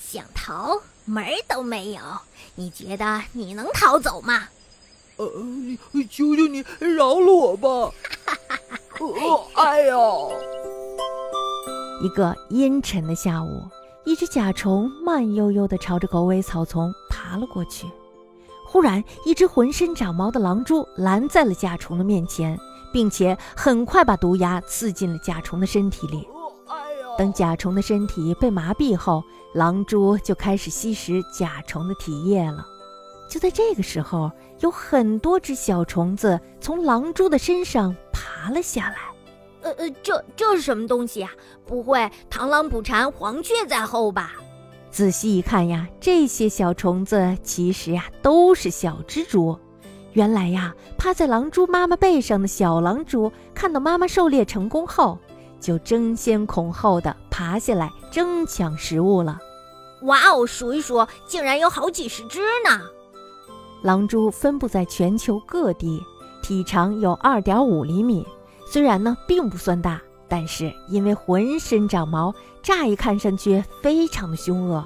想逃门儿都没有，你觉得你能逃走吗？呃，求求你饶了我吧！呃，哎呀！一个阴沉的下午，一只甲虫慢悠悠地朝着狗尾草丛爬了过去。忽然，一只浑身长毛的狼蛛拦在了甲虫的面前，并且很快把毒牙刺进了甲虫的身体里。等甲虫的身体被麻痹后，狼蛛就开始吸食甲虫的体液了。就在这个时候，有很多只小虫子从狼蛛的身上爬了下来。呃呃，这这是什么东西呀？不会螳螂捕蝉，黄雀在后吧？仔细一看呀，这些小虫子其实呀都是小蜘蛛。原来呀，趴在狼蛛妈妈背上的小狼蛛，看到妈妈狩猎成功后，就争先恐后的爬下来争抢食物了。哇哦，数一数，竟然有好几十只呢！狼蛛分布在全球各地，体长有二点五厘米。虽然呢并不算大，但是因为浑身长毛，乍一看上去非常的凶恶。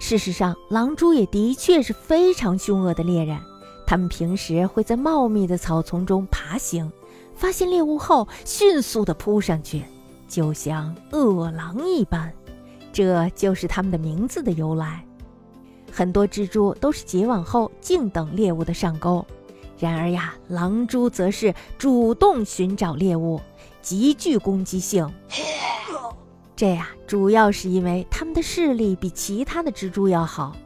事实上，狼蛛也的确是非常凶恶的猎人。它们平时会在茂密的草丛中爬行，发现猎物后迅速地扑上去，就像饿狼一般。这就是它们的名字的由来。很多蜘蛛都是结网后静等猎物的上钩。然而呀，狼蛛则是主动寻找猎物，极具攻击性。这呀，主要是因为它们的视力比其他的蜘蛛要好。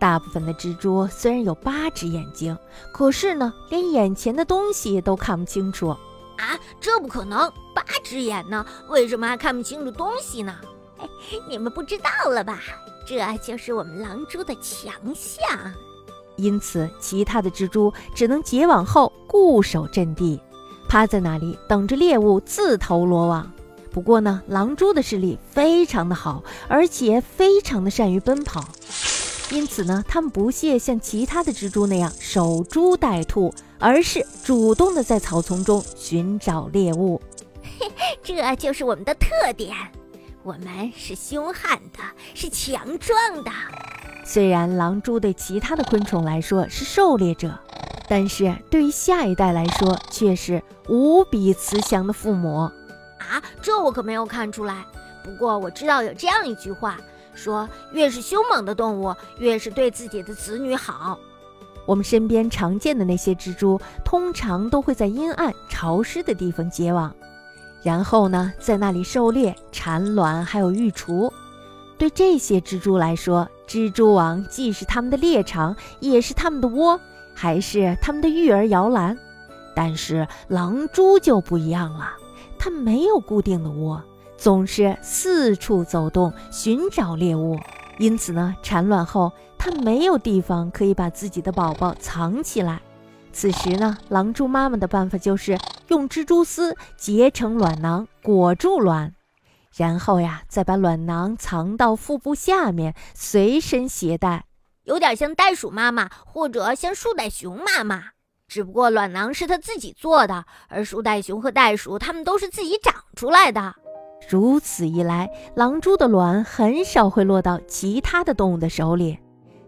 大部分的蜘蛛虽然有八只眼睛，可是呢，连眼前的东西都看不清楚。啊，这不可能！八只眼呢？为什么还看不清楚东西呢？你们不知道了吧？这就是我们狼蛛的强项。因此，其他的蜘蛛只能结网后固守阵地，趴在那里等着猎物自投罗网。不过呢，狼蛛的视力非常的好，而且非常的善于奔跑，因此呢，它们不屑像其他的蜘蛛那样守株待兔，而是主动的在草丛中寻找猎物。嘿，这就是我们的特点，我们是凶悍的，是强壮的。虽然狼蛛对其他的昆虫来说是狩猎者，但是对于下一代来说却是无比慈祥的父母啊！这我可没有看出来。不过我知道有这样一句话，说越是凶猛的动物，越是对自己的子女好。我们身边常见的那些蜘蛛，通常都会在阴暗潮湿的地方结网，然后呢，在那里狩猎、产卵，还有育雏。对这些蜘蛛来说，蜘蛛网既是它们的猎场，也是它们的窝，还是它们的育儿摇篮。但是狼蛛就不一样了，它没有固定的窝，总是四处走动寻找猎物。因此呢，产卵后它没有地方可以把自己的宝宝藏起来。此时呢，狼蛛妈妈的办法就是用蜘蛛丝结成卵囊，裹住卵。然后呀，再把卵囊藏到腹部下面，随身携带，有点像袋鼠妈妈或者像树袋熊妈妈。只不过卵囊是它自己做的，而树袋熊和袋鼠它们都是自己长出来的。如此一来，狼蛛的卵很少会落到其他的动物的手里。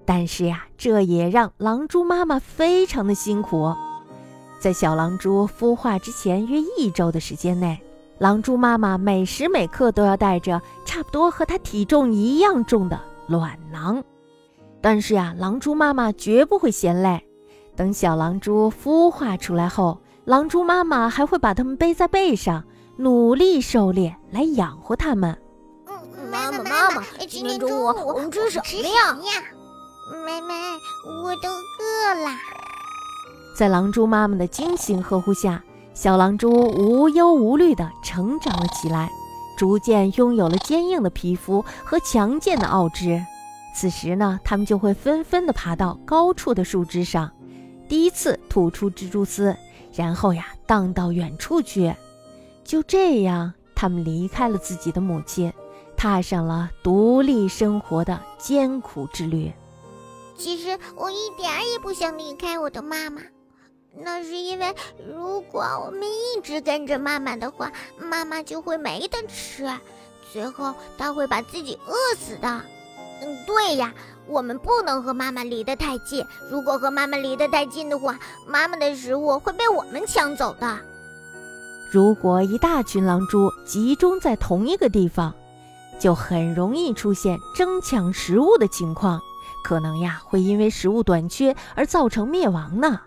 但是呀，这也让狼蛛妈妈非常的辛苦。在小狼蛛孵化之前约一周的时间内。狼蛛妈妈每时每刻都要带着差不多和它体重一样重的卵囊，但是呀，狼蛛妈妈绝不会嫌累。等小狼蛛孵化出来后，狼蛛妈妈还会把它们背在背上，努力狩猎来养活它们。妈妈，妈妈，今天中午我们吃什么呀？妹妹，我都饿了。在狼蛛妈妈的精心呵护下。小狼蛛无忧无虑地成长了起来，逐渐拥有了坚硬的皮肤和强健的奥肢。此时呢，它们就会纷纷地爬到高处的树枝上，第一次吐出蜘蛛丝，然后呀，荡到远处去。就这样，他们离开了自己的母亲，踏上了独立生活的艰苦之旅。其实我一点也不想离开我的妈妈。那是因为，如果我们一直跟着妈妈的话，妈妈就会没得吃。最后她会把自己饿死的。嗯，对呀，我们不能和妈妈离得太近。如果和妈妈离得太近的话，妈妈的食物会被我们抢走的。如果一大群狼蛛集中在同一个地方，就很容易出现争抢食物的情况，可能呀会因为食物短缺而造成灭亡呢。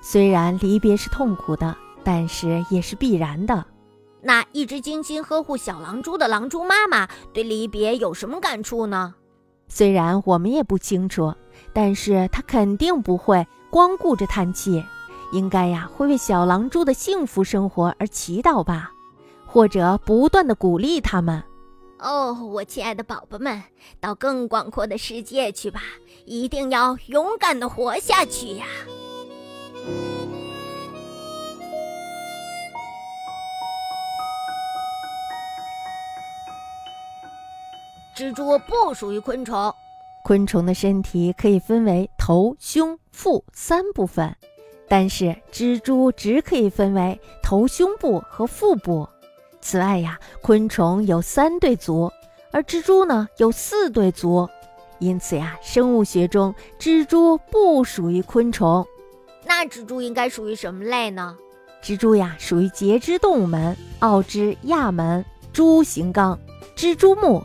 虽然离别是痛苦的，但是也是必然的。那一直精心呵护小狼蛛的狼蛛妈妈对离别有什么感触呢？虽然我们也不清楚，但是她肯定不会光顾着叹气，应该呀会为小狼蛛的幸福生活而祈祷吧，或者不断的鼓励他们。哦，我亲爱的宝宝们，到更广阔的世界去吧，一定要勇敢的活下去呀！蜘蛛不属于昆虫，昆虫的身体可以分为头、胸、腹三部分，但是蜘蛛只可以分为头、胸部和腹部。此外呀，昆虫有三对足，而蜘蛛呢有四对足，因此呀，生物学中蜘蛛不属于昆虫。那蜘蛛应该属于什么类呢？蜘蛛呀，属于节肢动物门奥之亚门蛛形纲蜘蛛目。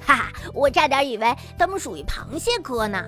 哈哈，我差点以为它们属于螃蟹科呢。